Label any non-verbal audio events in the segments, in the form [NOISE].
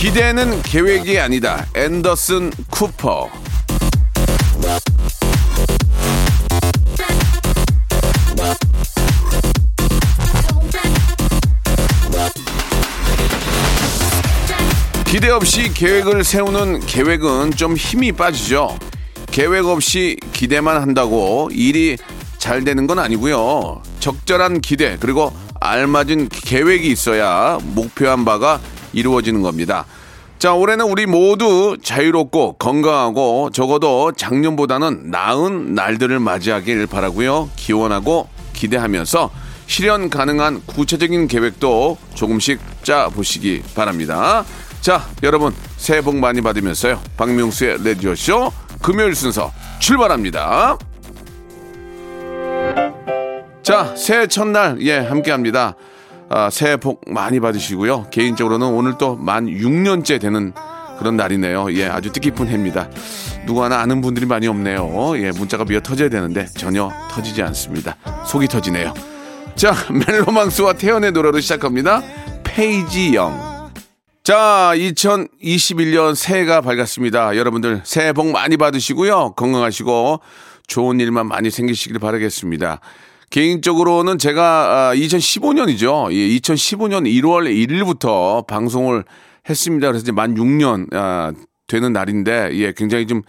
기대는 계획이 아니다 앤더슨 쿠퍼 기대 없이 계획을 세우는 계획은 좀 힘이 빠지죠. 계획 없이 기대만 한다고 일이 잘 되는 건 아니고요. 적절한 기대 그리고 알맞은 계획이 있어야 목표한 바가 이루어지는 겁니다. 자, 올해는 우리 모두 자유롭고 건강하고 적어도 작년보다는 나은 날들을 맞이하길 바라고요. 기원하고 기대하면서 실현 가능한 구체적인 계획도 조금씩 짜 보시기 바랍니다. 자, 여러분 새해 복 많이 받으면서요. 박명수의 레디오 쇼 금요일 순서 출발합니다. 자, 새해 첫날 예, 함께 합니다. 아, 새해 복 많이 받으시고요. 개인적으로는 오늘 또 만 6년째 되는 그런 날이네요. 예, 아주 뜻깊은 해입니다. 누구 하나 아는 분들이 많이 없네요. 예, 문자가 미어 터져야 되는데 전혀 터지지 않습니다. 속이 터지네요. 자, [LAUGHS] 멜로망스와 태연의 노래로 시작합니다. 페이지 영. 자, 2021년 새해가 밝았습니다. 여러분들 새해 복 많이 받으시고요. 건강하시고 좋은 일만 많이 생기시길 바라겠습니다. 개인적으로는 제가 2015년이죠. 2015년 1월 1일부터 방송을 했습니다. 그래서 이제 만 6년 아, 되는 날인데 예, 굉장히 좀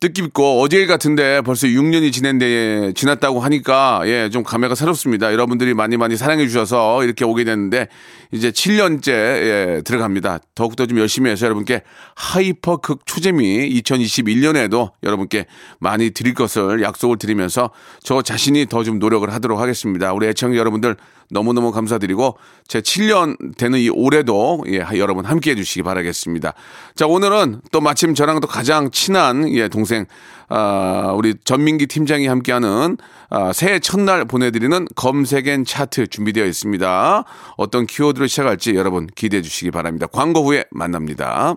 뜻깊고 어제 일 같은데 벌써 6년이 지낸 데 지났다고 하니까 예, 좀 감회가 새롭습니다. 여러분들이 많이 많이 사랑해 주셔서 이렇게 오게 됐는데 이제 7년째 예, 들어갑니다. 더욱더 좀 열심히 해서 여러분께 hyper 극 초재미 2021년에도 여러분께 많이 드릴 것을 약속을 드리면서 저 자신이 더 좀 노력을 하도록 하겠습니다. 우리 애청 여러분들 너무너무 감사드리고 제 7년 되는 이 올해도 예, 여러분 함께 해주시기 바라겠습니다. 자 오늘은 또 마침 저랑도 가장 친한 예, 동생 아, 우리 전민기 팀장이 함께하는 아, 새해 첫날 보내드리는 검색 N 차트 준비되어 있습니다. 어떤 키워드로 시작할지 여러분 기대해 주시기 바랍니다. 광고 후에 만납니다.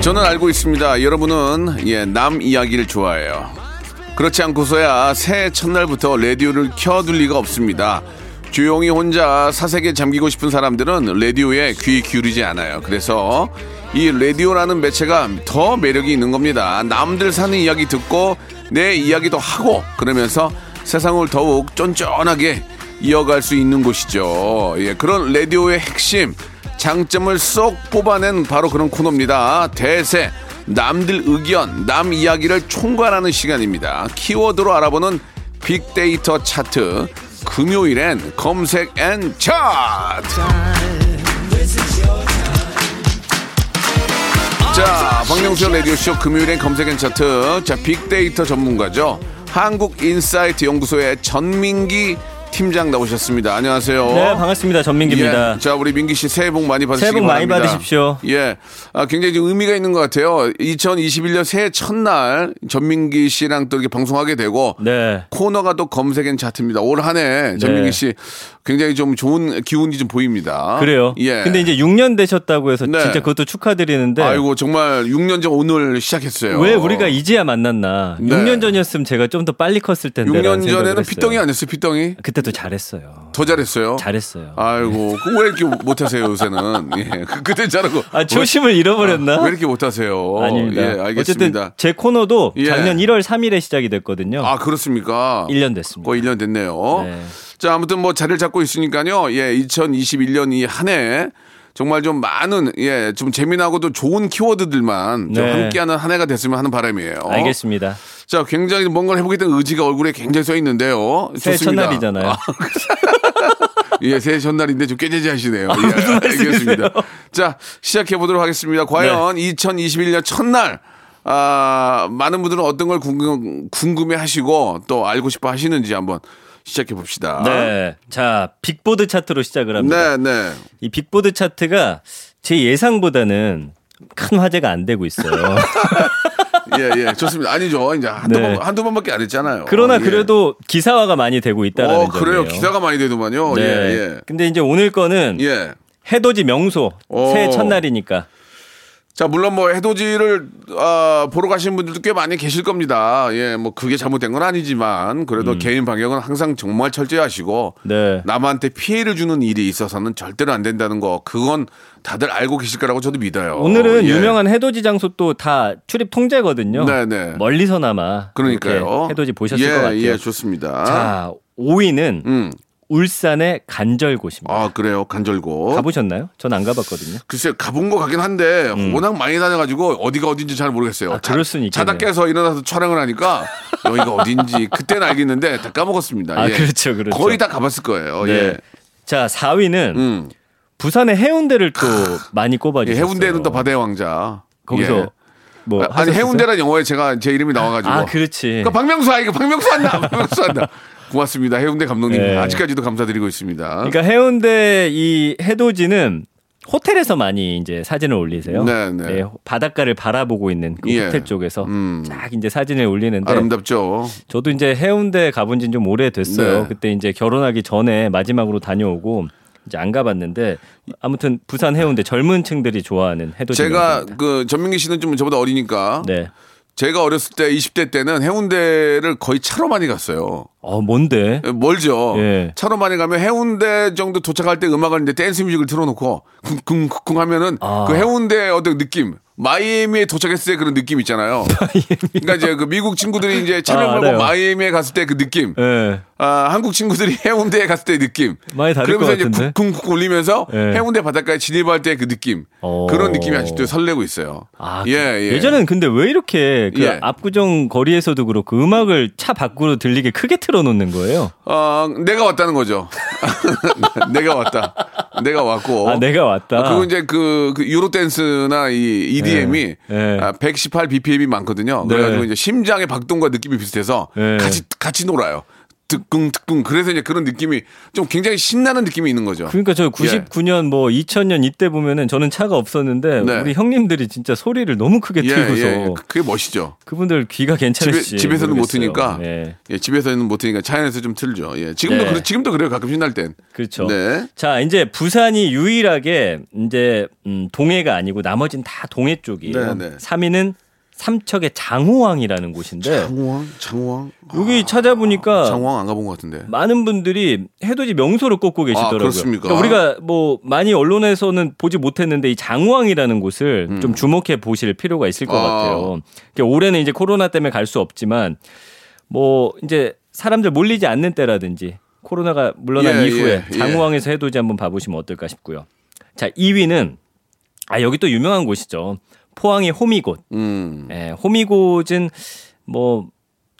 저는 알고 있습니다. 여러분은 예, 남 이야기를 좋아해요. 그렇지 않고서야 새해 첫날부터 라디오를 켜둘 리가 없습니다. 조용히 혼자 사색에 잠기고 싶은 사람들은 라디오에 귀 기울이지 않아요. 그래서 이 라디오라는 매체가 더 매력이 있는 겁니다. 남들 사는 이야기 듣고 내 이야기도 하고 그러면서 세상을 더욱 쫀쫀하게 이어갈 수 있는 곳이죠. 예, 그런 라디오의 핵심 장점을 쏙 뽑아낸 바로 그런 코너입니다. 대세 남들 의견, 남 이야기를 총괄하는 시간입니다. 키워드로 알아보는 빅데이터 차트. 금요일엔 검색 N 차트. 자, 박명수 라디오쇼 금요일엔 검색 N 차트. 자, 빅데이터 전문가죠. 한국인사이트 연구소의 전민기 팀장 나오셨습니다. 안녕하세요. 네, 반갑습니다. 전민기입니다. 예, 자, 우리 민기 씨 새해 복 많이 받으시기 새해 복 많이 바랍니다. 받으십시오. 예. 아, 굉장히 좀 의미가 있는 것 같아요. 2021년 새해 첫날 전민기 씨랑 또 이렇게 방송하게 되고 네. 코너가 또 검색 N 차트입니다. 올 한 해 전민기 네. 씨 굉장히 좀 좋은 기운이 좀 보입니다. 그래요. 예. 근데 이제 6년 되셨다고 해서 네. 진짜 그것도 축하드리는데 아이고 정말 6년 전 오늘 시작했어요. 왜 우리가 이제야 만났나? 네. 6년 전이었으면 제가 좀 더 빨리 컸을 텐데. 6년 전에는 피덩이 아니었어요, 피덩이? 그때 도 잘했어요. 더 잘했어요. 잘했어요. 아이고, 그왜 이렇게 못하세요, 요새는? 예. 그- 그때 잘하고. 아, 초심을 잃어버렸나? 왜 이렇게 못하세요? 아닙니다. 예, 어쨌든 알겠습니다. 제 코너도 예. 작년 1월 3일에 시작이 됐거든요. 아, 그렇습니까? 1년 됐습니다. 거의 1년 됐네요. 네. 자, 아무튼 뭐 자리를 잡고 있으니까요. 예, 2021년 이 한 해 정말 좀 많은 예, 좀 재미나고도 좋은 키워드들만 좀 네. 함께하는 한 해가 됐으면 하는 바람이에요. 알겠습니다. 자, 굉장히 뭔가를 해보겠다는 의지가 얼굴에 굉장히 써 있는데요. 좋습니다. 첫날이잖아요. 아, [LAUGHS] 예, 새해 첫날인데 좀 깨재지 하시네요. 예, 알겠습니다. 자, 시작해 보도록 하겠습니다. 과연 네. 2021년 첫날 아, 많은 분들은 어떤 걸 궁금, 궁금해 하시고 또 알고 싶어 하시는지 한번 시작해 봅시다. 네. 자, 빅보드 차트로 시작을 합니다. 네, 네. 이 빅보드 차트가 제 예상보다는 큰 화제가 안 되고 있어요. [LAUGHS] 예, 예. 좋습니다. 아니죠. 이제 한두, 네. 번, 한두 번밖에 안 했잖아요. 그러나 예. 그래도 기사화가 많이 되고 있다라는 어, 점이에요. 그래요. 기사가 많이 되더만요. 네. 예, 예. 근데 이제 오늘 거는 예. 해돋이 명소 오. 새해 첫날이니까 자, 물론 뭐 해돋이를 아, 보러 가시는 분들도 꽤 많이 계실 겁니다. 예, 뭐 그게 잘못된 건 아니지만 그래도 개인 방역은 항상 정말 철저히 하시고 음. 네. 남한테 피해를 주는 일이 있어서는 절대로 안 된다는 거 그건 다들 알고 계실 거라고 저도 믿어요. 오늘은 예. 유명한 해돋이 장소 또 다 출입 통제거든요. 네네. 멀리서나마 그러니까요. 해돋이 보셨을 예, 것 같아요. 예, 좋습니다. 자, 5위는 음. 울산의 간절곶입니다. 아, 그래요. 간절고. 가보셨나요? 전 안 가봤거든요. 글쎄 가본 거 같긴 한데 워낙 많이 다녀가지고 어디가 어딘지 잘 모르겠어요. 음. 아, 그럴 수는 자다 있겠네요. 깨서 일어나서 촬영을 하니까 [LAUGHS] 여기가 어딘지 그때는 알겠는데 다 까먹었습니다. 아, 예. 그렇죠, 그렇죠. 거의 다 가봤을 거예요. 네. 예. 자, 4위는 음. 부산의 해운대를 또 많이 예, 꼽아주셨어요. 해운대는 또 바다의 왕자. 거기서 예. 뭐 아, 아니 하셨었어요? 해운대라는 영화에 제가 제 이름이 나와가지고. 아, 그렇지. 그러니까 박명수 아 이거 박명수 한다. [LAUGHS] 박명수 한다. 고맙습니다. 해운대 감독님 네. 아직까지도 감사드리고 있습니다. 그러니까 해운대 이 해돋이는 호텔에서 많이 이제 사진을 올리세요. 네, 네. 바닷가를 바라보고 있는 그 예. 호텔 쪽에서 음. 쫙 이제 사진을 올리는데 아름답죠. 저도 이제 해운대 가본 지는 좀 오래됐어요. 네. 그때 이제 결혼하기 전에 마지막으로 다녀오고 이제 안 가봤는데 아무튼 부산 해운대 젊은 층들이 좋아하는 해돋이 제가 명소입니다. 그 전민기 씨는 좀 저보다 어리니까 네. 제가 어렸을 때 20대 때는 해운대를 거의 차로 많이 갔어요. 어 뭔데? 멀죠. 예. 차로 많이 가면 해운대 정도 도착할 때 음악을 이제 댄스 뮤직을 틀어놓고 쿵쿵쿵쿵 하면은 아. 그 해운대 어떤 느낌 마이애미에 도착했을 때 그런 느낌 있잖아요. [LAUGHS] 그러니까 이제 그 미국 친구들이 이제 차를 아, 몰고. 마이애미에 갔을 때 그 느낌. 예. 아, 한국 친구들이 [LAUGHS] 해운대에 갔을 때 느낌. 많이 다를 그러면서 것 이제? 쿵쿵쿵 울리면서 예. 해운대 바닷가에 진입할 때 그 느낌. 어. 그런 느낌이 아직도 설레고 있어요. 아, 예, 그- 예. 예전에는 근데 왜 이렇게 그 예. 압구정 거리에서도 그렇고 음악을 차 밖으로 들리게 크게 틀어놓는 거예요? 어, 내가 왔다는 거죠. [LAUGHS] 내가 왔다. 내가 왔고. 아 내가 왔다. 아, 그리고 이제 그, 그 유로 댄스나 이 네. 네. 아, 118 BPM이 많거든요. 네. 그래가지고 이제 심장의 박동과 느낌이 비슷해서 네. 같이 같이 놀아요. 뜨꿍. 그래서 이제 그런 느낌이 좀 굉장히 신나는 느낌이 있는 거죠. 그러니까 저 99년 뭐 2000년 이때 보면은 저는 차가 없었는데 네. 우리 형님들이 진짜 소리를 너무 크게 예, 틀고서 예, 예. 그게 멋이죠. 그분들 귀가 집에, 괜찮으시 집에 서는 못 트니까. 네. 예, 집에서는 못 트니까 차 안에서 좀 틀죠. 예. 지금도 네. 그래, 지금도 그래요. 가끔 신날 땐. 그렇죠. 네. 자, 이제 부산이 유일하게 이제 음, 동해가 아니고 나머지는 다 동해 쪽이에요. 네, 네. 3위는 삼척의 장호항이라는 곳인데 장호왕, 장호왕. 여기 찾아보니까 장호왕 안 가본 것 같은데. 많은 분들이 해돋이 명소를 꼽고 계시더라고요. 아, 그렇습니까? 그러니까 우리가 뭐 많이 언론에서는 보지 못했는데 이 장호항이라는 곳을 좀 주목해 보실 필요가 있을 것 음. 아. 같아요. 그러니까 올해는 이제 코로나 때문에 갈 수 없지만 뭐 이제 사람들 몰리지 않는 때라든지 코로나가 물러난 예, 이후에 예, 장호항에서 해돋이 한번 봐보시면 어떨까 싶고요. 자, 2위는 아 여기 또 유명한 곳이죠. 포항의 호미곶. 음. 예, 호미곶은 뭐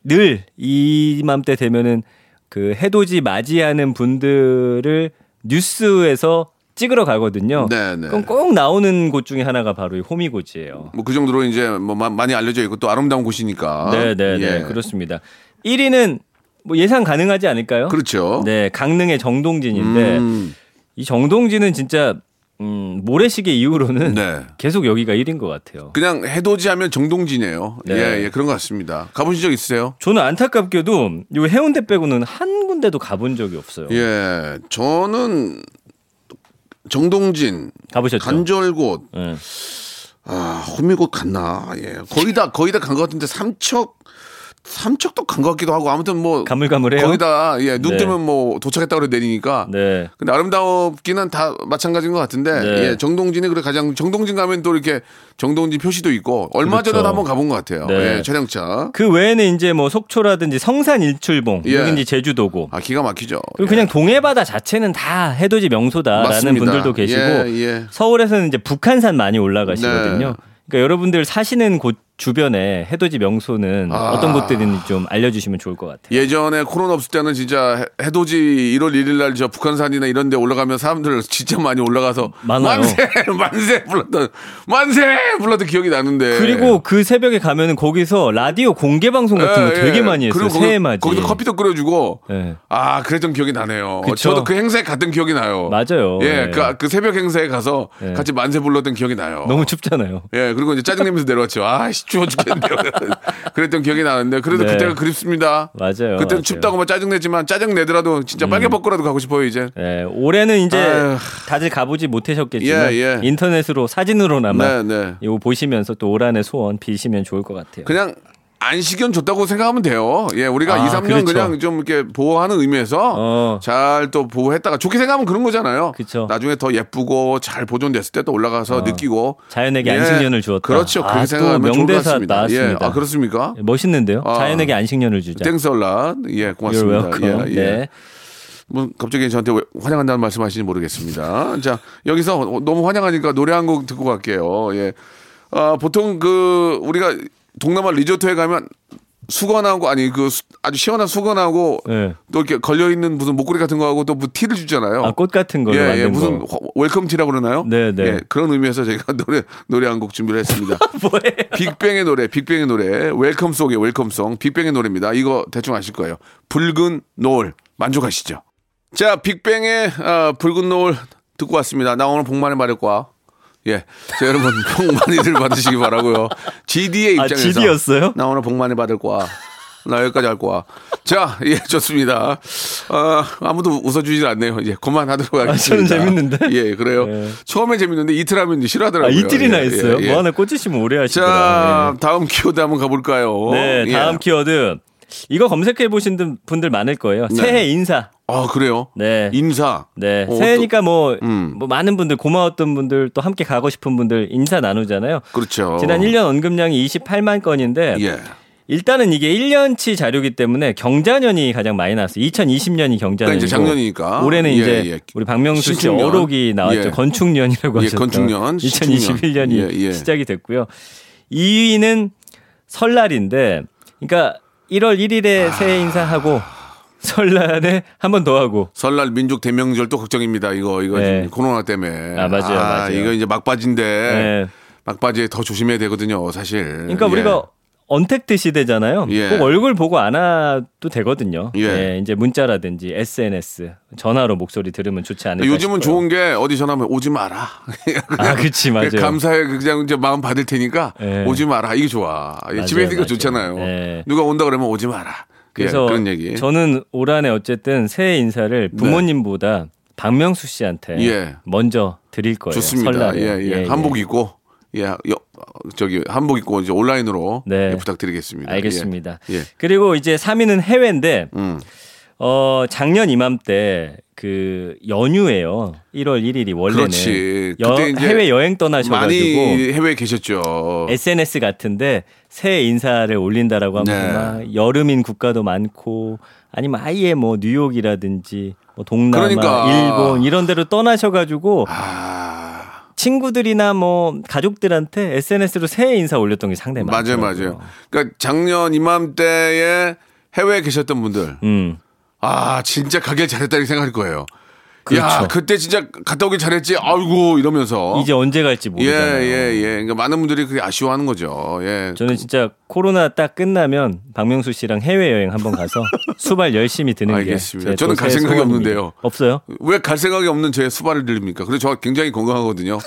늘 이맘때 되면은 그 해돋이 맞이하는 분들을 뉴스에서 찍으러 가거든요. 네, 네. 그럼 꼭 나오는 곳 중에 하나가 바로 이 호미곶이에요. 뭐 그 정도로 이제 뭐 마- 많이 알려져 있고 또 아름다운 곳이니까. 네, 네, 네. 예. 그렇습니다. 1위는 뭐 예상 가능하지 않을까요? 그렇죠. 네, 강릉의 정동진인데 음, 이 정동진은 진짜 음, 모래시계 이후로는 네. 계속 여기가 1인 것 같아요. 그냥 해돋이 하면 정동진이에요. 네. 예, 예, 그런 것 같습니다. 가보신 적 있으세요? 저는 안타깝게도 이 해운대 빼고는 한 군데도 가본 적이 없어요. 예, 저는 정동진, 가보셨죠? 간절곶, 예. 아, 호미곶 갔나? 예, 거의 다 거의 다 간 것 같은데 삼척 삼척도 간 것 같기도 하고 아무튼 뭐 가물가물해요. 거기다 예, 눈 네. 뜨면 뭐 도착했다 그래 내리니까. 네. 근데 아름답기는 다 마찬가지인 것 같은데 네. 예, 정동진이 그래 가장 정동진 가면 또 이렇게 정동진 표시도 있고 얼마 그렇죠. 전에도 한번 가본 것 같아요. 네. 예, 촬영차. 그 외에는 이제 뭐 속초라든지 성산 일출봉 예. 여기 이제 제주도고 아 기가 막히죠. 그리고 그냥 동해바다 자체는 다 해돋이 명소다라는 맞습니다. 분들도 계시고 예, 예. 서울에서는 이제 북한산 많이 올라가시거든요. 네. 그러니까 여러분들 사시는 곳 주변에 해돋이 명소는 아. 어떤 곳들인지 좀 알려주시면 좋을 것 같아요. 예전에 코로나 없을 때는 진짜 해- 해돋이 1월 1일 날 저 북한산이나 이런 데 올라가면 사람들 진짜 많이 올라가서 많아요. 만세 [LAUGHS] 만세 불렀던 만세 불렀던 기억이 나는데 그리고 그 새벽에 가면은 거기서 라디오 공개 방송 같은 거 예, 되게 예. 많이 했어요. 새해 맞이. 거기서 커피도 끓여주고 예. 아 그랬던 기억이 나네요. 그쵸. 저도 그 행사에 갔던 기억이 나요. 맞아요. 예, 예. 그, 그 새벽 행사에 가서 예. 같이 만세 불렀던 기억이 나요. 너무 춥잖아요. 예, 그리고 이제 짜증 내면서 내려왔죠. 아, 씨, 추워 죽겠는데요. [LAUGHS] 그랬던 기억이 나는데, 그래도 네. 그때가 그립습니다. 맞아요. 그때는 맞아요. 춥다고 막 짜증 내지만, 짜증 내더라도 진짜 빨개 벗고라도 가고 싶어요, 이제. 예, 올해는 이제 아유. 다들 가보지 못하셨겠지만 예, 예. 인터넷으로 사진으로나마 네, 네. 이거 보시면서 또 올 한해 소원 비시면 좋을 것 같아요. 그냥 안식연 줬다고 생각하면 돼요. 예, 우리가 아, 2, 3년 그렇죠. 그냥좀 이렇게 보호하는 의미에서 어. 잘또 보호했다가 좋게 생각하면 그런 거잖아요. 그쵸. 나중에 더 예쁘고 잘 보존됐을 때 또 올라가서 어. 느끼고. 자연에게 예. 안식년을 주었다. 그렇죠. 그렇게 아, 또 생각하면 명대사. 나왔습니다. 예. 아, 그렇습니까? 멋있는데요. 아. 자연에게 안식년을 주자. 땡설라. 예, 고맙습니다. 예, 예. 네. 뭐 갑자기 저한테 왜 환영한다는 말씀하시는지 모르겠습니다. 자 여기서 너무 환영하니까 노래 한 곡 듣고 갈게요. 예, 아, 보통 그 우리가 동남아 리조트에 가면 수건하고 아니 그 수- 아주 시원한 수건하고 네. 또 이렇게 걸려 있는 무슨 목걸이 같은 거 하고 또 뭐 티를 주잖아요. 아, 꽃 같은 걸로 예, 예, 무슨 거. 화- welcome tea라고 그러나요? 네, 네. 예, 그런 의미에서 저희가 [LAUGHS] 노래 노래 한 곡 준비를 했습니다. [LAUGHS] 뭐예요? 빅뱅의 노래, 빅뱅의 노래, welcome song이에요, welcome song. 빅뱅의 노래입니다. 이거 대충 아실 거예요. 붉은 노을. 만족하시죠? 자, 빅뱅의 어, 붉은 노을 듣고 왔습니다. 나 오늘 복 많이 받을 거야. 예. 자, 여러분, [LAUGHS] 복 많이들 받으시기 바라고요 GD의 아, 입장에서. GD 였어요? 나 오늘 복 많이 받을 거야. 나 여기까지 할 거야. 자, 예, 좋습니다. 어, 아무도 웃어주질 않네요. 이제 그만하도록 하겠습니다. 아, 저는 재밌는데? 예, 그래요. 예. 처음에 재밌는데 이틀 하면 이제 아, 싫어하더라고요. 이틀이나 예, 했어요. 예, 예. 뭐 하나 꽂으시면 오래 자, 하시더라. 다음 키워드 한번 가볼까요? 네, 네, 다음 예. 키워드. 이거 검색해 보신 분들 많을 거예요. 네. 새해 인사. 아, 그래요? 네. 인사. 네, 어, 새해니까 뭐, 음. 뭐 많은 분들 고마웠던 분들 또 함께 가고 싶은 분들 인사 나누잖아요. 또- 그렇죠. 지난 1년 언급량이 28만 건인데 예. 일단은 이게 1년치 자료기 때문에 경자년이 가장 많이 나왔어요. 2020년이 경자년이고 그러니까 이제 작년이니까. 올해는 예, 이제 예. 우리 박명수 씨. 어록이 나왔죠. 예. 건축년이라고 예, 하셨죠. 건축년, 2021년이 신축년. 예, 예. 시작이 됐고요. 2위는 설날인데 그러니까 1월 1일에 아. 새해 인사하고 설날에 한 번 더 하고 설날 민족 대명절 또 걱정입니다. 이거 이거 네. 코로나 때문에. 아, 맞아요, 맞아요. 이거 이제 막바지인데 네. 막바지에 더 조심해야 되거든요. 사실. 그러니까 예. 우리가 언택트 시대잖아요. 예. 꼭 얼굴 보고 안 와도 되거든요. 예. 예, 이제 문자라든지 SNS, 전화로 목소리 들으면 좋지 않을까 요즘은 싶어요. 좋은 게 어디 전화하면 오지 마라. [LAUGHS] 아, 그치, 맞아요. 감사해 그냥 이제 마음 받을 테니까 예. 오지 마라. 이게 좋아. 예, 맞아요, 집에 있으니까. 좋잖아요. 예. 누가 온다 그러면 오지 마라. 그래서 예, 그런 얘기. 저는 올 한해 어쨌든 새해 인사를 부모님보다 박명수 씨한테 예. 먼저 드릴 거예요. 좋습니다. 설날에. 예, 예. 한복 입고 예, 여, 저기 한복 입고 이제 온라인으로 네. 예, 부탁드리겠습니다. 알겠습니다. 예. 예. 그리고 이제 3위는 해외인데 음. 어, 작년 이맘때 그 연휴예요. 1월 1일이 원래는 그렇지. 여- 해외 여행 떠나셔 가지고 많이 해외에 계셨죠. SNS 같은데 새해 인사를 올린다라고 하면서 네. 막 여름인 국가도 많고 아니면 아예 뭐 뉴욕이라든지 뭐 동남아, 그러니까. 일본 이런 데로 떠나셔 가지고 아, 친구들이나 뭐 가족들한테 SNS로 새해 인사 올렸던 게 상당히 맞아요, 많더라고요. 맞아요. 그러니까 작년 이맘때에 해외에 계셨던 분들, 음. 아 진짜 가길 잘했다는 생각할 거예요. 그렇죠. 야, 그때 진짜 갔다 오길 잘했지. 아이고 이러면서. 이제 언제 갈지 어? 예, 모르잖아요. 예, 예. 그러니까 많은 분들이 그게 아쉬워하는 거죠. 예. 저는 진짜 코로나 딱 끝나면 박명수 씨랑 해외 여행 한번 가서 [LAUGHS] 수발 열심히 드는 알겠습니다. 게 저는 제갈 생각이 소원입니다. 없는데요. 없어요? 왜 갈 생각이 없는 제 수발을 들립니까? 그래서 저 굉장히 건강하거든요.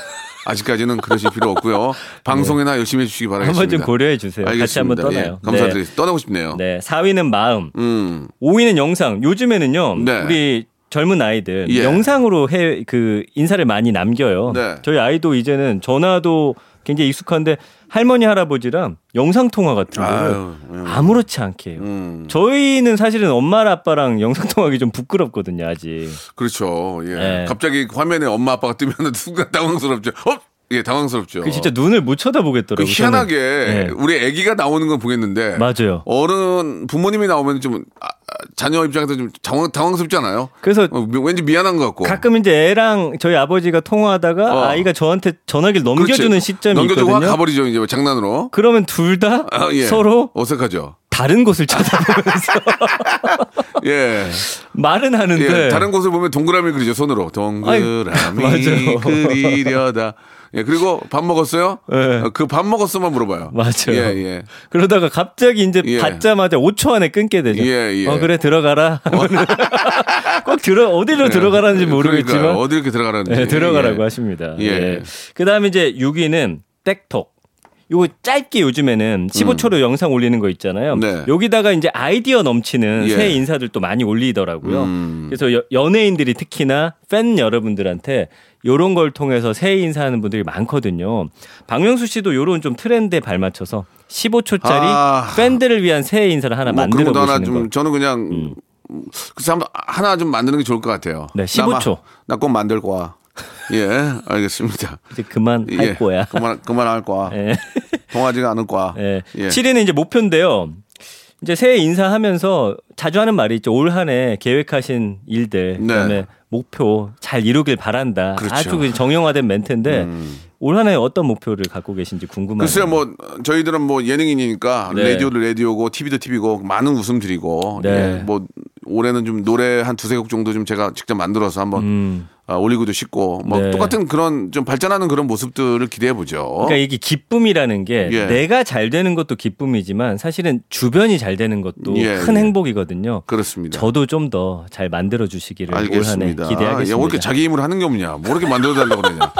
아직까지는 그러실 필요 없고요. [LAUGHS] 방송이나 열심히 해주시기 바라겠습니다. 한번 좀 고려해 주세요. 같이 알겠습니다. 한번 떠나요. 예, 감사드립니다. 떠나고 싶네요. 네. 네. 4위는 마음. 음, 5위는 영상. 요즘에는요. 네. 우리 젊은 아이들 예. 영상으로 해 그 인사를 많이 남겨요. 네. 저희 아이도 이제는 전화도 굉장히 익숙한데 할머니 할아버지랑 영상 통화 같은 거를 음. 아무렇지 않게 해요. 음, 저희는 사실은 엄마랑 아빠랑 영상 통화하기 좀 부끄럽거든요, 아직. 그렇죠. 예. 네. 갑자기 화면에 엄마 아빠가 뜨면 [LAUGHS] 순간 당황스럽죠. 어? 예, 당황스럽죠. 그 진짜 눈을 못그 쳐다보겠더라고요. 희한하게 저는. 네. 우리 아기가 나오는 건 보겠는데 맞아요. 어른 부모님이 나오면 좀 아, 아, 자녀 입장에서 좀 당황, 당황스럽지 않아요? 그래서 어, 왠지 미안한 것 같고. 가끔 이제 애랑 저희 아버지가 통화하다가 어. 아이가 저한테 전화기를 그렇지. 넘겨주는 시점이 넘겨주고 확 있거든요. 가버리죠 이제 장난으로. 그러면 둘다 아, 예. 서로 어색하죠. 다른 곳을 쳐다보면서 [LAUGHS] 예. 말은 하는데 예. 다른 곳을 보면 동그라미 그리죠 손으로. 동그라미 [LAUGHS] 맞아요. 그리려다. 예. 그리고 밥 먹었어요? 예. 그 밥 먹었어만 물어봐요. 맞아요. 예, 예. 그러다가 갑자기 이제 예. 받자마자 5초 안에 끊게 되죠. 예, 예. 어 그래 들어가라. [LAUGHS] 꼭 들어 어디로 들어가라는지 모르겠지만 그러니까 어디 이렇게 들어가라는지. 네, 들어가라고 예. 하십니다. 예. 예. 그 다음에 이제 6위는 땡톡. 요거 짧게 요즘에는 15초로 영상 올리는 거 있잖아요. 음. 네. 여기다가 이제 아이디어 넘치는 예. 새 인사들 또 많이 올리더라고요. 음. 그래서 여- 연예인들이 특히나 팬 여러분들한테 요런 걸 통해서 새해 인사하는 분들이 많거든요. 박명수 씨도 요런 좀 트렌드에 발맞춰서 15초짜리 아. 팬들을 위한 새해 인사를 하나 뭐 만들어 그런 것도 하나 보시는 좀 거. 저는 그냥 그래서 한번 하나 좀 만드는 게 좋을 것 같아요. 네, 15초. 나 꼭 만들 거야. 예, 알겠습니다. 이제 그만 예, 할 거야. 그만 그만 할 거야. 예. 통하지가 않을 거야. 예. 예. 7위는 이제 목표인데요. 이제 새해 인사하면서 자주 하는 말이 있죠. 올 한 해 계획하신 일들, 네. 그다음에 목표 잘 이루길 바란다. 그렇죠. 음. 아주 그 정형화된 멘트인데 올한해 어떤 목표를 갖고 계신지 궁금하네요. 글쎄요, 뭐 저희들은 뭐 예능인이니까 네. 라디오도 라디오고 TV도 TV고 많은 웃음 드리고 네. 예, 뭐 올해는 좀 노래 한 두세 곡 정도 좀 제가 직접 만들어서 한번 음. 아, 올리고도 싶고 뭐 네. 똑같은 그런 좀 발전하는 그런 모습들을 기대해 보죠. 그러니까 이게 기쁨이라는 게 예. 내가 잘 되는 것도 기쁨이지만 사실은 주변이 잘 되는 것도 예, 큰 예. 행복이거든요. 그렇습니다. 저도 좀 더 잘 만들어 주시기를 올한해 알겠습니다. 기대하겠습니다. 야, 왜 이렇게 자기 힘으로 하는 게 없냐? 뭐 이렇게 만들어 달라고 그러냐?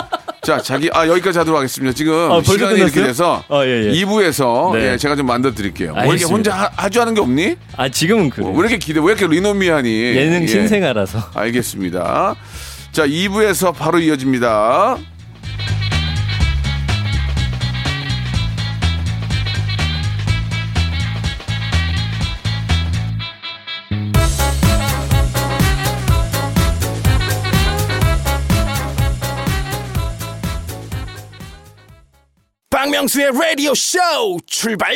자, 자기 아 여기까지 하도록 하겠습니다. 지금 아, 시간이 이렇게 끝났어요? 돼서 아, 예, 예. 2부에서 네. 예, 제가 좀 만들어 드릴게요. 왜 이렇게 알겠습니다. 혼자 하, 아주 하는 게 없니? 아 지금은 그래. 왜 이렇게 기대? 왜 이렇게 리노미하니? 예능 예. 신생아라서. 알겠습니다. 자, 2부에서 바로 이어집니다. 박명수의 라디오 쇼 출발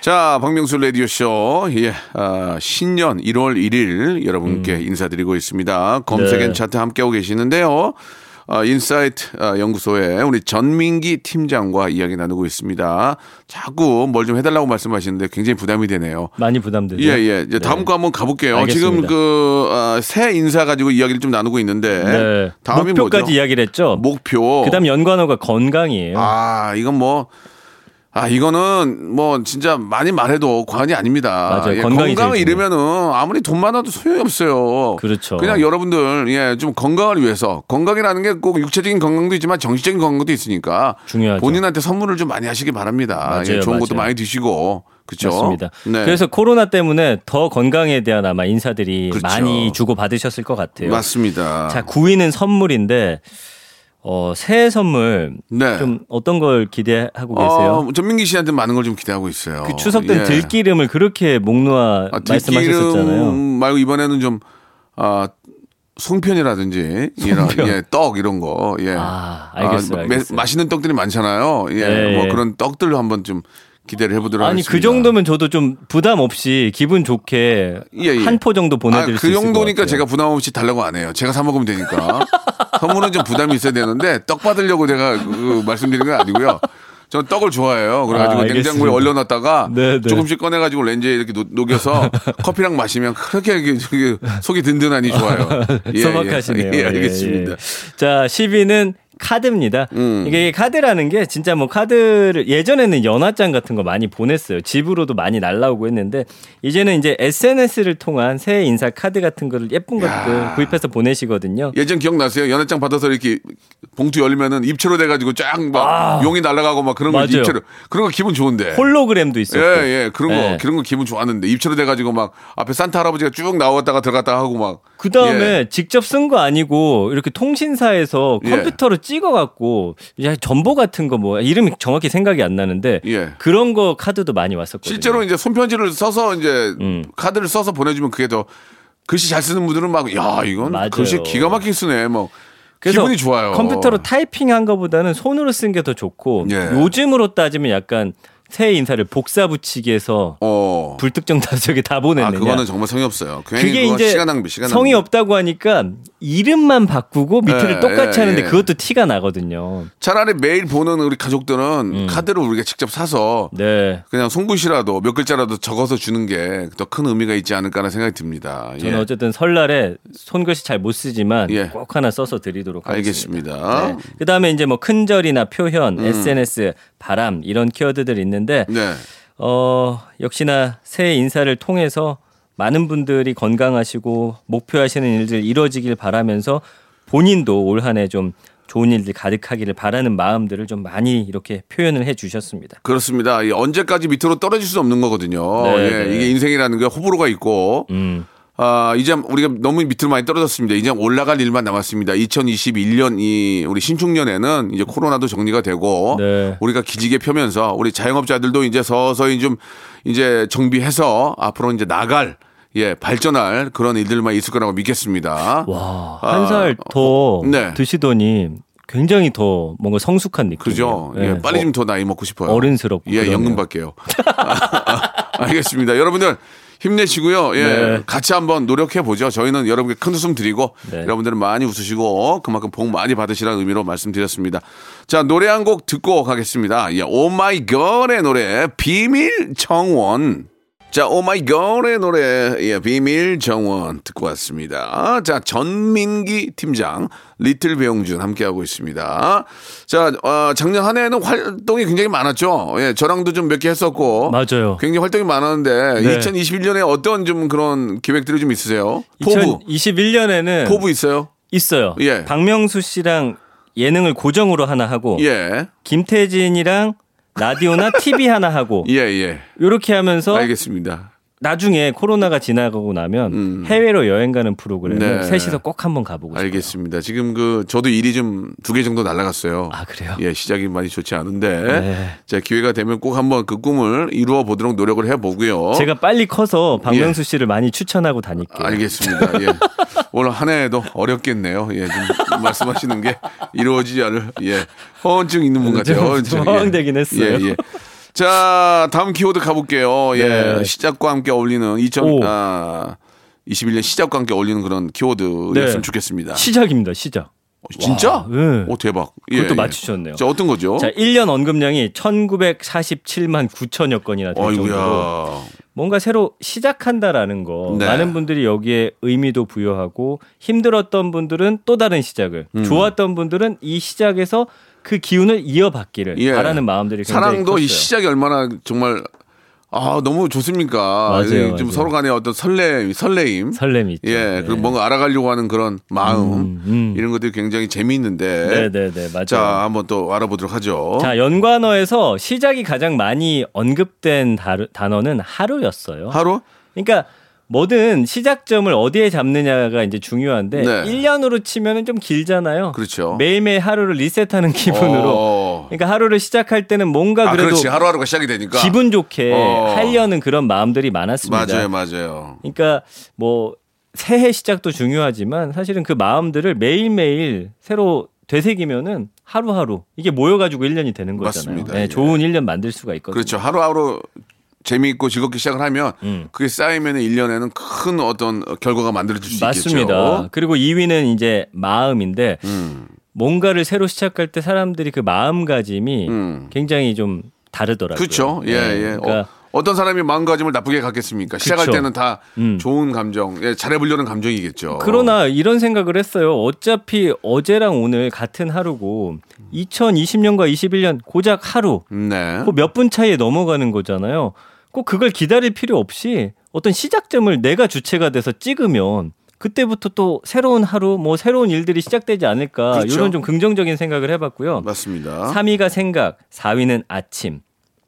자, 박명수 라디오 쇼. 예, 아, 신년 1월 1일 여러분께 인사드리고 있습니다. 검색엔 음. 네. 차트 함께하고 계시는데요. 아, 인사이트 아, 연구소의 우리 전민기 팀장과 이야기 나누고 있습니다. 자꾸 뭘 좀 해달라고 말씀하시는데 굉장히 부담이 되네요. 많이 부담되죠. 예, 예. 이제 다음 네. 거 한번 가볼게요. 알겠습니다. 지금 그, 아, 새해 인사 가지고 이야기를 좀 나누고 있는데. 네. 다음이 목표까지 뭐죠? 이야기를 했죠. 목표. 그다음 연관어가 건강이에요. 아, 이건 뭐, 아, 이거는 뭐 진짜 많이 말해도 과언이 아닙니다. 맞아요. 예, 건강이 건강을 잃으면은 아무리 돈 많아도 소용이 없어요. 그렇죠. 그냥 여러분들, 예, 좀 건강을 위해서. 건강이라는 게 꼭 육체적인 건강도 있지만 정신적인 건강도 있으니까. 중요하죠. 본인한테 선물을 좀 많이 하시기 바랍니다. 맞아요, 예, 좋은 것도 맞아요. 많이 드시고. 그렇죠. 맞습니다. 네. 그래서 코로나 때문에 더 건강에 대한 아마 인사들이 그렇죠. 많이 주고 받으셨을 것 같아요. 맞습니다. 자, 9위는 선물인데 어, 새해 선물 네. 좀 어떤 걸 기대하고 계세요? 어, 전민기 씨한테 많은 걸 좀 기대하고 있어요. 그 추석 때는 예. 들기름을 그렇게 목 놓아 아, 말씀하셨었잖아요. 들기름 말고 이번에는 좀 아, 송편이라든지 이런. 예, 떡 이런 거 예. 아, 알겠어요, 매- 알겠어요. 맛있는 떡들이 많잖아요. 예. 예, 뭐 예. 그런 떡들을 한번 좀 기대를 해보도록 아니 하겠습니다. 그 정도면 저도 좀 부담 없이 기분 좋게 예, 예. 한포 정도 보내드릴 아, 수 그 있을 것 정도니까 같아요. 제가 부담 없이 달라고 안 해요. 제가 사 먹으면 되니까. [LAUGHS] 선물은 좀 부담이 있어야 되는데 떡 받으려고 제가 그 말씀드린 건 아니고요. 저는 떡을 좋아해요. 그래가지고 아. 냉장고에 얼려놨다가 네, 네. 조금씩 꺼내가지고 렌즈에 이렇게 녹- 녹여서 [LAUGHS] 커피랑 마시면 그렇게 속이 든든하니 좋아요. [LAUGHS] 예, 소박하시네요. 예, 예, 알겠습니다. 예, 예. 자, 10위는 카드입니다. 음. 이게 카드라는 게 진짜 뭐 카드를 예전에는 연화장 같은 거 많이 보냈어요. 집으로도 많이 날라오고 했는데 이제는 이제 SNS를 통한 새해 인사 카드 같은 거를 예쁜 것들 구입해서 보내시거든요. 예전 기억나세요? 연회장 받아서 이렇게 봉투 열면은 입체로 돼 가지고 쫙막 용이 날아가고 막 그런 거. 입체로 그런 거 기분 좋은데. 홀로그램도 있었고. 예, 예, 그런 거, 예. 그런 거 기분 좋았는데, 입체로 돼 가지고 막, 앞에 산타 할아버지가 쭉 나왔다가 들어갔다 하고 막. 그 다음에 예. 직접 쓴 거 아니고 이렇게 통신사에서 예. 컴퓨터로 찍어갖고 이제 정보 같은 거 뭐 이름이 정확히 생각이 안 나는데 예. 그런 거 카드도 많이 왔었거든요. 실제로 이제 손편지를 써서 이제 음. 카드를 써서 보내주면 그게 더 글씨 잘 쓰는 분들은 막, 야, 이건 맞아요. 글씨 기가 막히게 쓰네. 뭐. 그래서 기분이 좋아요. 컴퓨터로 타이핑한 것보다는 손으로 쓴 게 더 좋고 예. 요즘으로 따지면 약간 새해 인사를 복사 붙이기해서 어. 불특정 다수에게 다 보냈느냐. 아, 그거는 정말 성의 없어요. 그게 이제 시간 낭비, 시간 성의 낭비. 없다고 하니까 이름만 바꾸고 밑에를 예, 똑같이 예, 하는데 예. 그것도 티가 나거든요. 차라리 매일 보는 우리 가족들은 음. 카드를 우리가 직접 사서 네. 그냥 손글씨라도 몇 글자라도 적어서 주는 게 더 큰 의미가 있지 않을까라는 생각이 듭니다. 저는 예. 어쨌든 설날에 손글씨 잘 못 쓰지만 예. 꼭 하나 써서 드리도록 하겠습니다. 알겠습니다. 네. 그다음에 이제 뭐 큰절이나 표현, SNS, 바람 이런 키워드들 있는데 네. 어, 역시나 새해 인사를 통해서 많은 분들이 건강하시고 목표하시는 일들 이루어지길 바라면서 본인도 올 한 해 좀 좋은 일들 가득하기를 바라는 마음들을 좀 많이 이렇게 표현을 해 주셨습니다. 그렇습니다. 이 언제까지 밑으로 떨어질 수 없는 거거든요. 네, 예, 네. 이게 인생이라는 게 호불호가 있고, 음. 아, 이제 우리가 너무 밑으로 많이 떨어졌습니다. 이제 올라갈 일만 남았습니다. 2021년 이 우리 신축년에는 이제 코로나도 정리가 되고, 네. 우리가 기지개 펴면서 우리 자영업자들도 이제 서서히 좀 이제 정비해서 앞으로 이제 나갈 예, 발전할 그런 일들만 있을 거라고 믿겠습니다. 와, 아, 한살더 네. 드시더니 굉장히 더 뭔가 성숙한 느낌. 그죠? 예, 빨리 좀 더 나이 먹고 싶어요. 어른스럽고 예. 연금 받게요. [LAUGHS] 알겠습니다. 여러분들 힘내시고요. 예, 네. 같이 한번 노력해 보죠. 저희는 여러분께 큰 웃음 드리고 네. 여러분들은 많이 웃으시고 그만큼 복 많이 받으시라는 의미로 말씀드렸습니다. 자, 노래 한 곡 듣고 가겠습니다. 예, 오마이걸의 노래 비밀 정원. 자, 오마이걸의 노래, 예, 비밀 정원 듣고 왔습니다. 자, 전민기 팀장, little 배용준 함께하고 있습니다. 자, 어, 작년 한 해에는 활동이 굉장히 많았죠. 예, 저랑도 좀 몇 개 했었고. 맞아요. 굉장히 활동이 많았는데, 네. 2021년에 어떤 좀 그런 계획들이 좀 있으세요? 포부. 2021년에는 포부 있어요? 있어요. 예. 박명수 씨랑 예능을 고정으로 하나 하고 예. 김태진이랑 라디오나 TV 하나 하고 [LAUGHS] 예, 예. 이렇게 하면서 알겠습니다. 나중에 코로나가 지나가고 나면 해외로 여행 가는 프로그램을 음. 네. 셋이서 꼭 한번 가보고 싶어요. 알겠습니다. 지금 그, 저도 일이 좀 두 개 정도 날라갔어요. 아 그래요? 예, 시작이 많이 좋지 않은데 네. 자 기회가 되면 꼭 한번 그 꿈을 이루어 보도록 노력을 해보고요. 제가 빨리 커서 박명수 예. 씨를 많이 추천하고 다닐게요. 알겠습니다. 예. [LAUGHS] 오늘 한 해에도 어렵겠네요. 예, 지금 말씀하시는 게 이루어지지 않을 예 허언증 있는 분 같아요. 좀 허언증. 예. 허황되긴 했어요. 예, 예. 자 다음 키워드 가볼게요. 예, 네. 시작과 함께 어울리는 2000 오. 아, 21년 시작과 함께 어울리는 그런 키워드였으면 네. 좋겠습니다. 시작입니다. 시작. 어, 진짜? 네. 오 대박. 예, 그것도 예. 맞추셨네요. 자 어떤 거죠? 자, 1년 언급량이 1947만 9천여 건이나 될 정도로 어이구야. 뭔가 새로 시작한다라는 거 네. 많은 분들이 여기에 의미도 부여하고 힘들었던 분들은 또 다른 시작을 음. 좋았던 분들은 이 시작에서 그 기운을 이어받기를 예. 바라는 마음들이 굉장히 사랑도 컸어요. 이 시작이 얼마나 정말 아 너무 좋습니까? 맞아요, 이좀 맞아요. 서로 간의 어떤 설레 설레임. 설렘이 있죠. 예, 그리고 뭔가 알아가려고 하는 그런 마음 음, 음. 이런 것들이 굉장히 재미있는데. 네네네 맞아요. 자, 한번 또 알아보도록 하죠. 자, 연관어에서 시작이 가장 많이 언급된 다- 단어는 하루였어요. 하루? 그러니까 뭐든 시작점을 어디에 잡느냐가 이제 중요한데 네. 1년으로 치면은 좀 길잖아요. 그렇죠. 매일매일 하루를 리셋하는 기분으로. 어. 그러니까 하루를 시작할 때는 뭔가 아, 그래도 그렇지. 하루하루가 시작이 되니까. 기분 좋게 어. 하려는 그런 마음들이 많았습니다. 맞아요, 맞아요. 그러니까 뭐 새해 시작도 중요하지만 사실은 그 마음들을 매일매일 새로 되새기면은 하루하루 이게 모여가지고 1년이 되는 거잖아요. 맞습니다. 네, 예. 좋은 1년 만들 수가 있거든요. 그렇죠. 하루하루 재미있고 즐겁게 시작을 하면 음. 그게 쌓이면 1년에는 큰 어떤 결과가 만들어질 수 맞습니다. 있겠죠. 그리고 2위는 이제 마음인데 음. 뭔가를 새로 시작할 때 사람들이 그 마음가짐이 음. 굉장히 좀 다르더라고요. 그렇죠. 예, 네, 예. 그러니까 어떤 사람이 마음가짐을 나쁘게 갖겠습니까? 시작할 그쵸. 때는 다 음. 좋은 감정, 예, 잘해보려는 감정이겠죠. 그러나 이런 생각을 했어요. 어차피 어제랑 오늘 같은 하루고 2020년과 21년 고작 하루 네. 그몇 분 차이에 넘어가는 거잖아요. 꼭 그걸 기다릴 필요 없이 어떤 시작점을 내가 주체가 돼서 찍으면 그때부터 또 새로운 하루, 뭐 새로운 일들이 시작되지 않을까 그렇죠. 이런 좀 긍정적인 생각을 해봤고요. 맞습니다. 3위가 생각, 4위는 아침,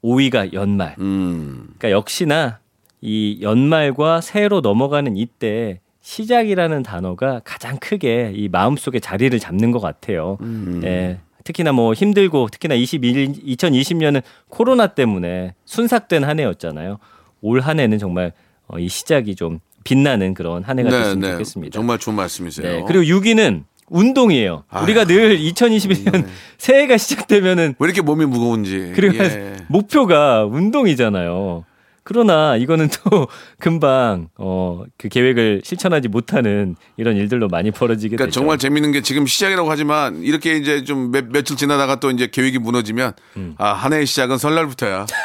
5위가 연말. 음. 그러니까 역시나 이 연말과 새해로 넘어가는 이때 시작이라는 단어가 가장 크게 이 마음속에 자리를 잡는 것 같아요. 음. 예. 특히나 뭐 힘들고 특히나 21, 2020년은 코로나 때문에 순삭된 한 해였잖아요. 올 한 해는 정말 어, 이 시작이 좀 빛나는 그런 한 해가 됐으면 좋겠습니다. 네, 정말 좋은 말씀이세요. 네. 그리고 6위는 운동이에요. 우리가 늘 2021년 [LAUGHS] 새해가 시작되면은 왜 이렇게 몸이 무거운지. 그리고 예. [LAUGHS] 목표가 운동이잖아요. 그러나 이거는 또 [LAUGHS] 금방 어 그 계획을 실천하지 못하는 이런 일들로 많이 벌어지게 그러니까 되죠. 정말 재밌는 게 지금 시작이라고 하지만 이렇게 이제 좀 몇, 며칠 지나다가 또 이제 계획이 무너지면 음. 아, 한 해의 시작은 설날부터야. [LAUGHS]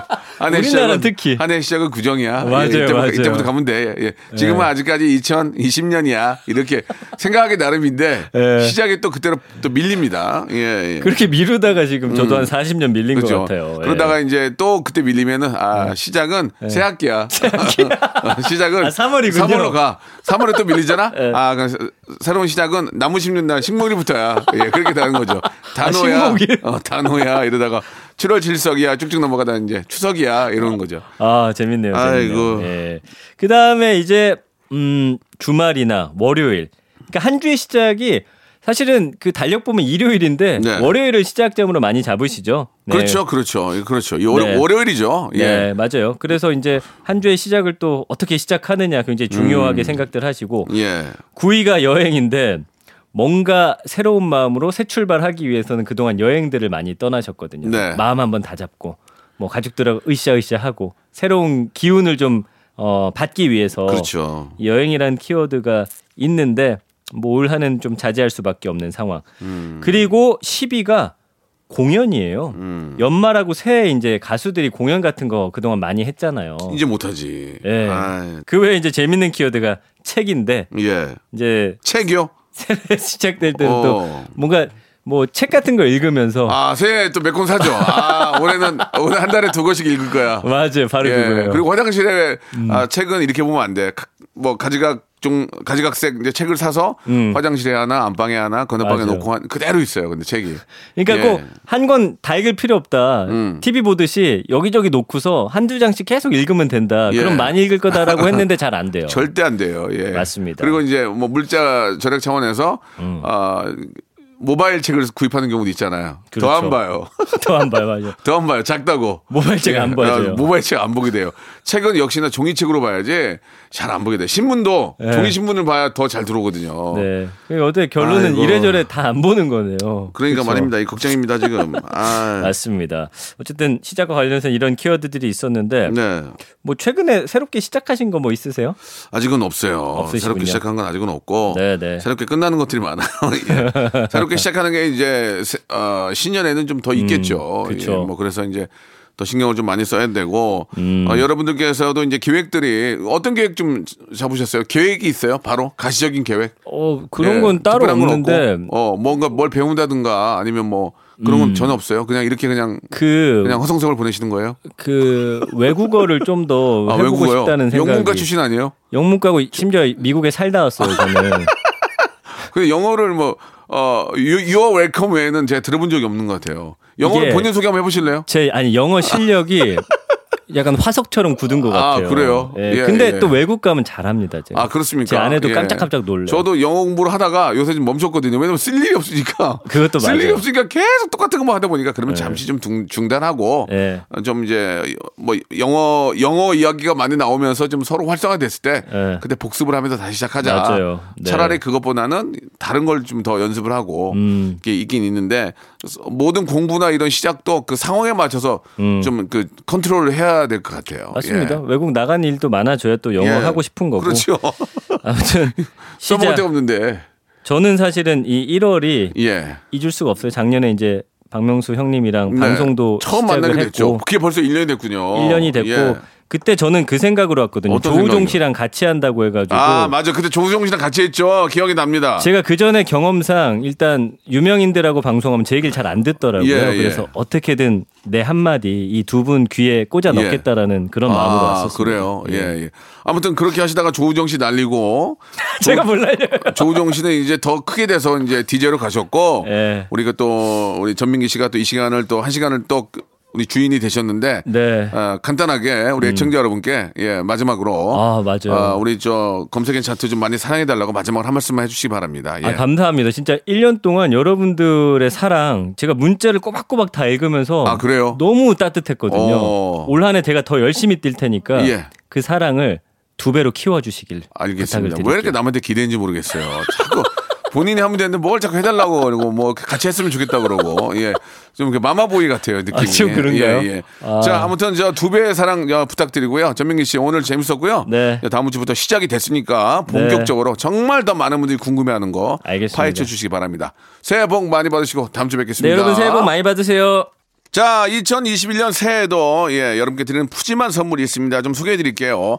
[LAUGHS] 한 해의 시작은 특히. 한 해의 시작은 구정이야. 맞아요, 이때부터, 맞아요. 이때부터 가면 돼. 예. 지금은 예. 아직까지 2020년이야. 이렇게 생각하기 나름인데 예. 시작이 또 그때로 또 밀립니다. 예, 예. 그렇게 미루다가 지금 저도 한 40년 밀린 그렇죠. 것 같아요. 예. 그러다가 이제 또 그때 밀리면은 아 시작은 새 학기야. [LAUGHS] 시작은 아, 3월이군요. 3월로 가. 3월에 또 밀리잖아. 예. 아그 새로운 시작은 나무 심는 날 식목일부터야. 예 그렇게 되는 거죠. 단호야. 아? 어, 단호야 이러다가 7월 질석이야 쭉쭉 넘어가다 이제 추석이야 이러는 거죠. 아 재밌네요. 재밌네요. 아이고. 예. 그 다음에 이제 음 주말이나 월요일. 그러니까 한 주의 시작이 사실은 그 달력 보면 일요일인데 네. 월요일을 시작점으로 많이 잡으시죠. 네. 그렇죠, 그렇죠, 그렇죠. 이 월, 네. 월요일이죠. 예. 네, 맞아요. 그래서 이제 한 주의 시작을 또 어떻게 시작하느냐 굉장히 중요하게 음. 생각들 하시고 예. 9위가 여행인데 뭔가 새로운 마음으로 새 출발하기 위해서는 그동안 여행들을 많이 떠나셨거든요. 네. 마음 한번 다 잡고 뭐 가족들하고 으쌰으쌰 하고 새로운 기운을 좀 어, 받기 위해서 그렇죠. 이 여행이라는 키워드가 있는데 뭐올 한해는 좀 자제할 수밖에 없는 상황. 음. 그리고 10위가 공연이에요. 연말하고 새해 이제 가수들이 공연 같은 거 그동안 많이 했잖아요. 이제 못하지. 예. 아이, 그 외에 이제 재밌는 키워드가 책인데 예. 이제 책이요? 새해 [LAUGHS] 시작될 때는 어. 또 뭔가 뭐 책 같은 거 읽으면서 아, 새해 또 몇 권 사죠. 아, 올해는, 올해 한 달에 두 권씩 읽을 거야. 맞아요, 바로 예. 그거예요. 음. 그리고 화장실에 아, 책은 이렇게 보면 안 돼. 가- 뭐 가지 각종 가지각색 이제 책을 사서 음. 화장실에 하나, 안방에 하나, 건너방에 맞아요. 놓고 한, 그대로 있어요. 근데 책이. 그러니까 예. 꼭한 권 다 읽을 필요 없다. 음. TV 보듯이 여기저기 놓고서 한두 장씩 계속 읽으면 된다. 예. 그럼 많이 읽을 거다라고 [LAUGHS] 했는데 잘 안 돼요. 절대 안 돼요. 예. 맞습니다. 음. 그리고 이제 뭐 물자 절약 차원에서 아 모바일 책을 구입하는 경우도 있잖아요. 더 그렇죠. 안 봐요. [LAUGHS] 더 안 봐요, 맞아요. [LAUGHS] 더 안 봐요. 작다고. 모바일 책 안 봐져요. 아, 모바일 책 안 보게 돼요. 책은 역시나 종이책으로 봐야지 잘 안 보게 돼요. 신문도 네. 종이 신문을 봐야 더 잘 들어오거든요. 네. 그러니까 어때 결론은 아이고. 이래저래 다 안 보는 거네요. 그러니까 그쵸? 말입니다. 이 걱정입니다 지금. [LAUGHS] 아, 맞습니다. 어쨌든 시작과 관련해서 이런 키워드들이 있었는데 네. 뭐 최근에 새롭게 시작하신 거 뭐 있으세요? 아직은 없어요. 없으시군요. 새롭게 시작한 건 아직은 없고 네, 네. 새롭게 끝나는 것들이 많아요. [LAUGHS] 예. 새롭게 시작하는 게 이제 세- 어, 신년에는 좀 더 있겠죠. 음. 예, 뭐 그래서 이제 더 신경을 좀 많이 써야 되고 음. 어, 여러분들께서도 이제 계획들이 어떤 계획 좀 잡으셨어요? 계획이 있어요? 바로 가시적인 계획? 어 그런 예, 건 따로 없는데 없고, 어 뭔가 뭘 배운다든가 아니면 뭐 그런 음. 건 전혀 없어요. 그냥 이렇게 그냥 그 그냥 허송세월 보내시는 거예요? 그 외국어를 좀더 [LAUGHS] 아, 해보고 외국어요? 싶다는 생각이 영문과 출신 아니에요? 영문과고 심지어 미국에 살다 왔어요 저는 [LAUGHS] 근데 영어를 뭐 어, you, you're welcome 외에는 제가 들어본 적이 없는 것 같아요. 영어를 이게- 본인 소개 한번 해보실래요? 제 아니 영어 실력이 [LAUGHS] 약간 화석처럼 굳은 것 아, 같아요. 그래요? 예, 예, 근데 예. 또 외국 가면 잘합니다. 제가. 아, 그렇습니까? 제 아내도 예. 깜짝깜짝 놀래요. 저도 영어 공부를 하다가 요새 좀 멈췄거든요. 왜냐면 쓸 일이 없으니까. 그것도 쓸 일이 맞아요. 없으니까 계속 똑같은 것만 하다 보니까 그러면 잠시 좀 중, 중단하고 예. 어, 좀 이제 뭐 영어 영어 이야기가 많이 나오면서 좀 서로 활성화됐을 때 예. 그때 복습을 하면서 다시 시작하자. 맞아요. 네. 차라리 그것보다는 다른 걸 좀 더 연습을 하고 음. 이게 있긴 있는데 모든 공부나 이런 시작도 그 상황에 맞춰서 좀그 컨트롤을 해야 될 것 같아요. 음. 맞습니다. 예. 외국 나간 일도 많아져야 또 영어 예. 하고 싶은 거고. 그렇죠. [LAUGHS] 아무튼 [LAUGHS] 써먹을. 데가 없는데. 저는 사실은 이 1월이 예. 잊을 수가 없어요. 작년에 이제 박명수 형님이랑 네. 방송도 처음 만나게 했고 됐죠. 그게 벌써 1년이 됐군요. 1년이 됐고 예. 그때 저는 그 생각으로 왔거든요. 조우종 생각이요? 씨랑 같이 한다고 해가지고 아, 맞아. 그때 조우종 씨랑 같이 했죠. 기억이 납니다. 제가 그 전에 경험상 일단 유명인들하고 방송하면 제 얘기를 잘 안 듣더라고요. 예, 예. 그래서 어떻게든 내 한마디 이 두 분 귀에 꽂아 예. 넣겠다라는 그런 마음으로 왔었어요. 그래요. 예, 예. 아무튼 그렇게 하시다가 조우정 씨 날리고 [LAUGHS] 제가 몰라요. 조우정 씨는 이제 더 크게 돼서 이제 DJ로 가셨고 예. 우리가 또 우리 전민기 씨가 또 이 시간을 또 한 시간을 또 우리 주인이 되셨는데 네. 어, 간단하게 우리 애청자 여러분께 예, 마지막으로 아, 맞아요. 어, 우리 저 검색엔 차트 좀 많이 사랑해 달라고 마지막으로 한 말씀만 해 주시기 바랍니다. 예. 아, 감사합니다. 진짜 1년 동안 여러분들의 사랑 제가 문자를 꼬박꼬박 다 읽으면서 아, 그래요? 너무 따뜻했거든요. 어. 올 한해 제가 더 열심히 뛸 테니까 예. 그 사랑을 두 배로 키워 주시길 알겠습니다. 왜 이렇게. 남한테 기대는지 모르겠어요. 자꾸 [LAUGHS] 본인이 하면 되는데 뭘 자꾸 해달라고 그러고 뭐 같이 했으면 좋겠다 그러고 예. 좀 이렇게 마마보이 같아요 느낌이. 아, 좀 그런가요? 예, 예. 아. 자 아무튼 저 두 배의 사랑 어, 부탁드리고요. 전민기 씨 오늘 재밌었고요. 네. 다음 주부터 시작이 됐으니까 본격적으로 정말 더 많은 분들이 궁금해하는 거 알겠습니다. 파헤쳐 주시기 바랍니다. 새해 복 많이 받으시고 다음 주에 네, 뵙겠습니다. 여러분 새해 복 많이 받으세요. 자, 2021년 새해에도 예, 여러분께 드리는 푸짐한 선물이 있습니다. 좀 소개해 드릴게요.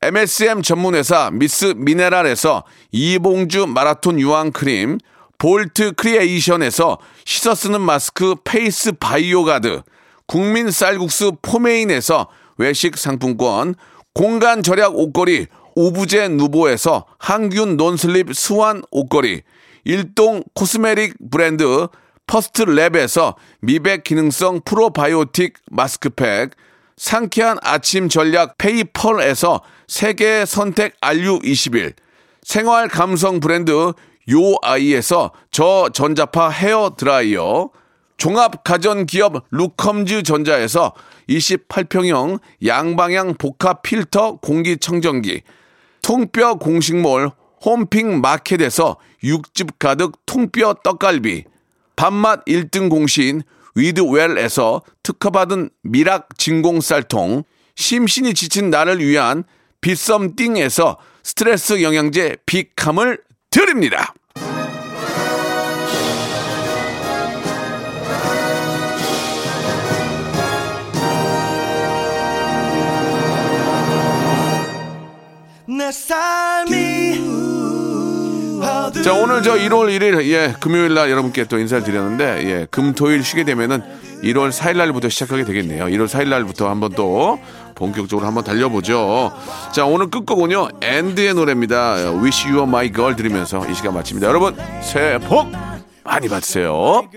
MSM 전문회사 미스 미네랄에서 이봉주 마라톤 유황 크림, 볼트 크리에이션에서 씻어 쓰는 마스크 페이스 바이오 가드, 국민 쌀국수 포메인에서 외식 상품권, 공간 절약 옷걸이 오브제 누보에서 항균 non-slip swan 옷걸이, 일동 cosmetic 브랜드 퍼스트 랩에서 미백 기능성 프로바이오틱 마스크팩, 상쾌한 아침 전략 페이펄에서 세계 선택 RU21, 생활 감성 브랜드 요아이에서 저전자파 헤어 드라이어, 종합 가전 기업 루컴즈 전자에서 28평형 양방향 복합 필터 공기청정기, 통뼈 공식몰 홈핑 마켓에서 육즙 가득 통뼈 떡갈비, 밥맛 1등 공신 위드웰에서 특허받은 미락 진공 쌀통, 심신이 지친 나를 위한 비썸띵에서 스트레스 영양제 비캄을 드립니다. 자 오늘 저 1월 1일 예 금요일 날 여러분께 또 인사를 드렸는데 예 금토일 쉬게 되면은 1월 4일 날부터 시작하게 되겠네요. 1월 4일 날부터 한번 또 본격적으로 한번 달려보죠. 자 오늘 끝곡은요 앤드의 노래입니다. Wish You Were My Girl 들으면서 이 시간 마칩니다. 여러분 새해 복 많이 받으세요.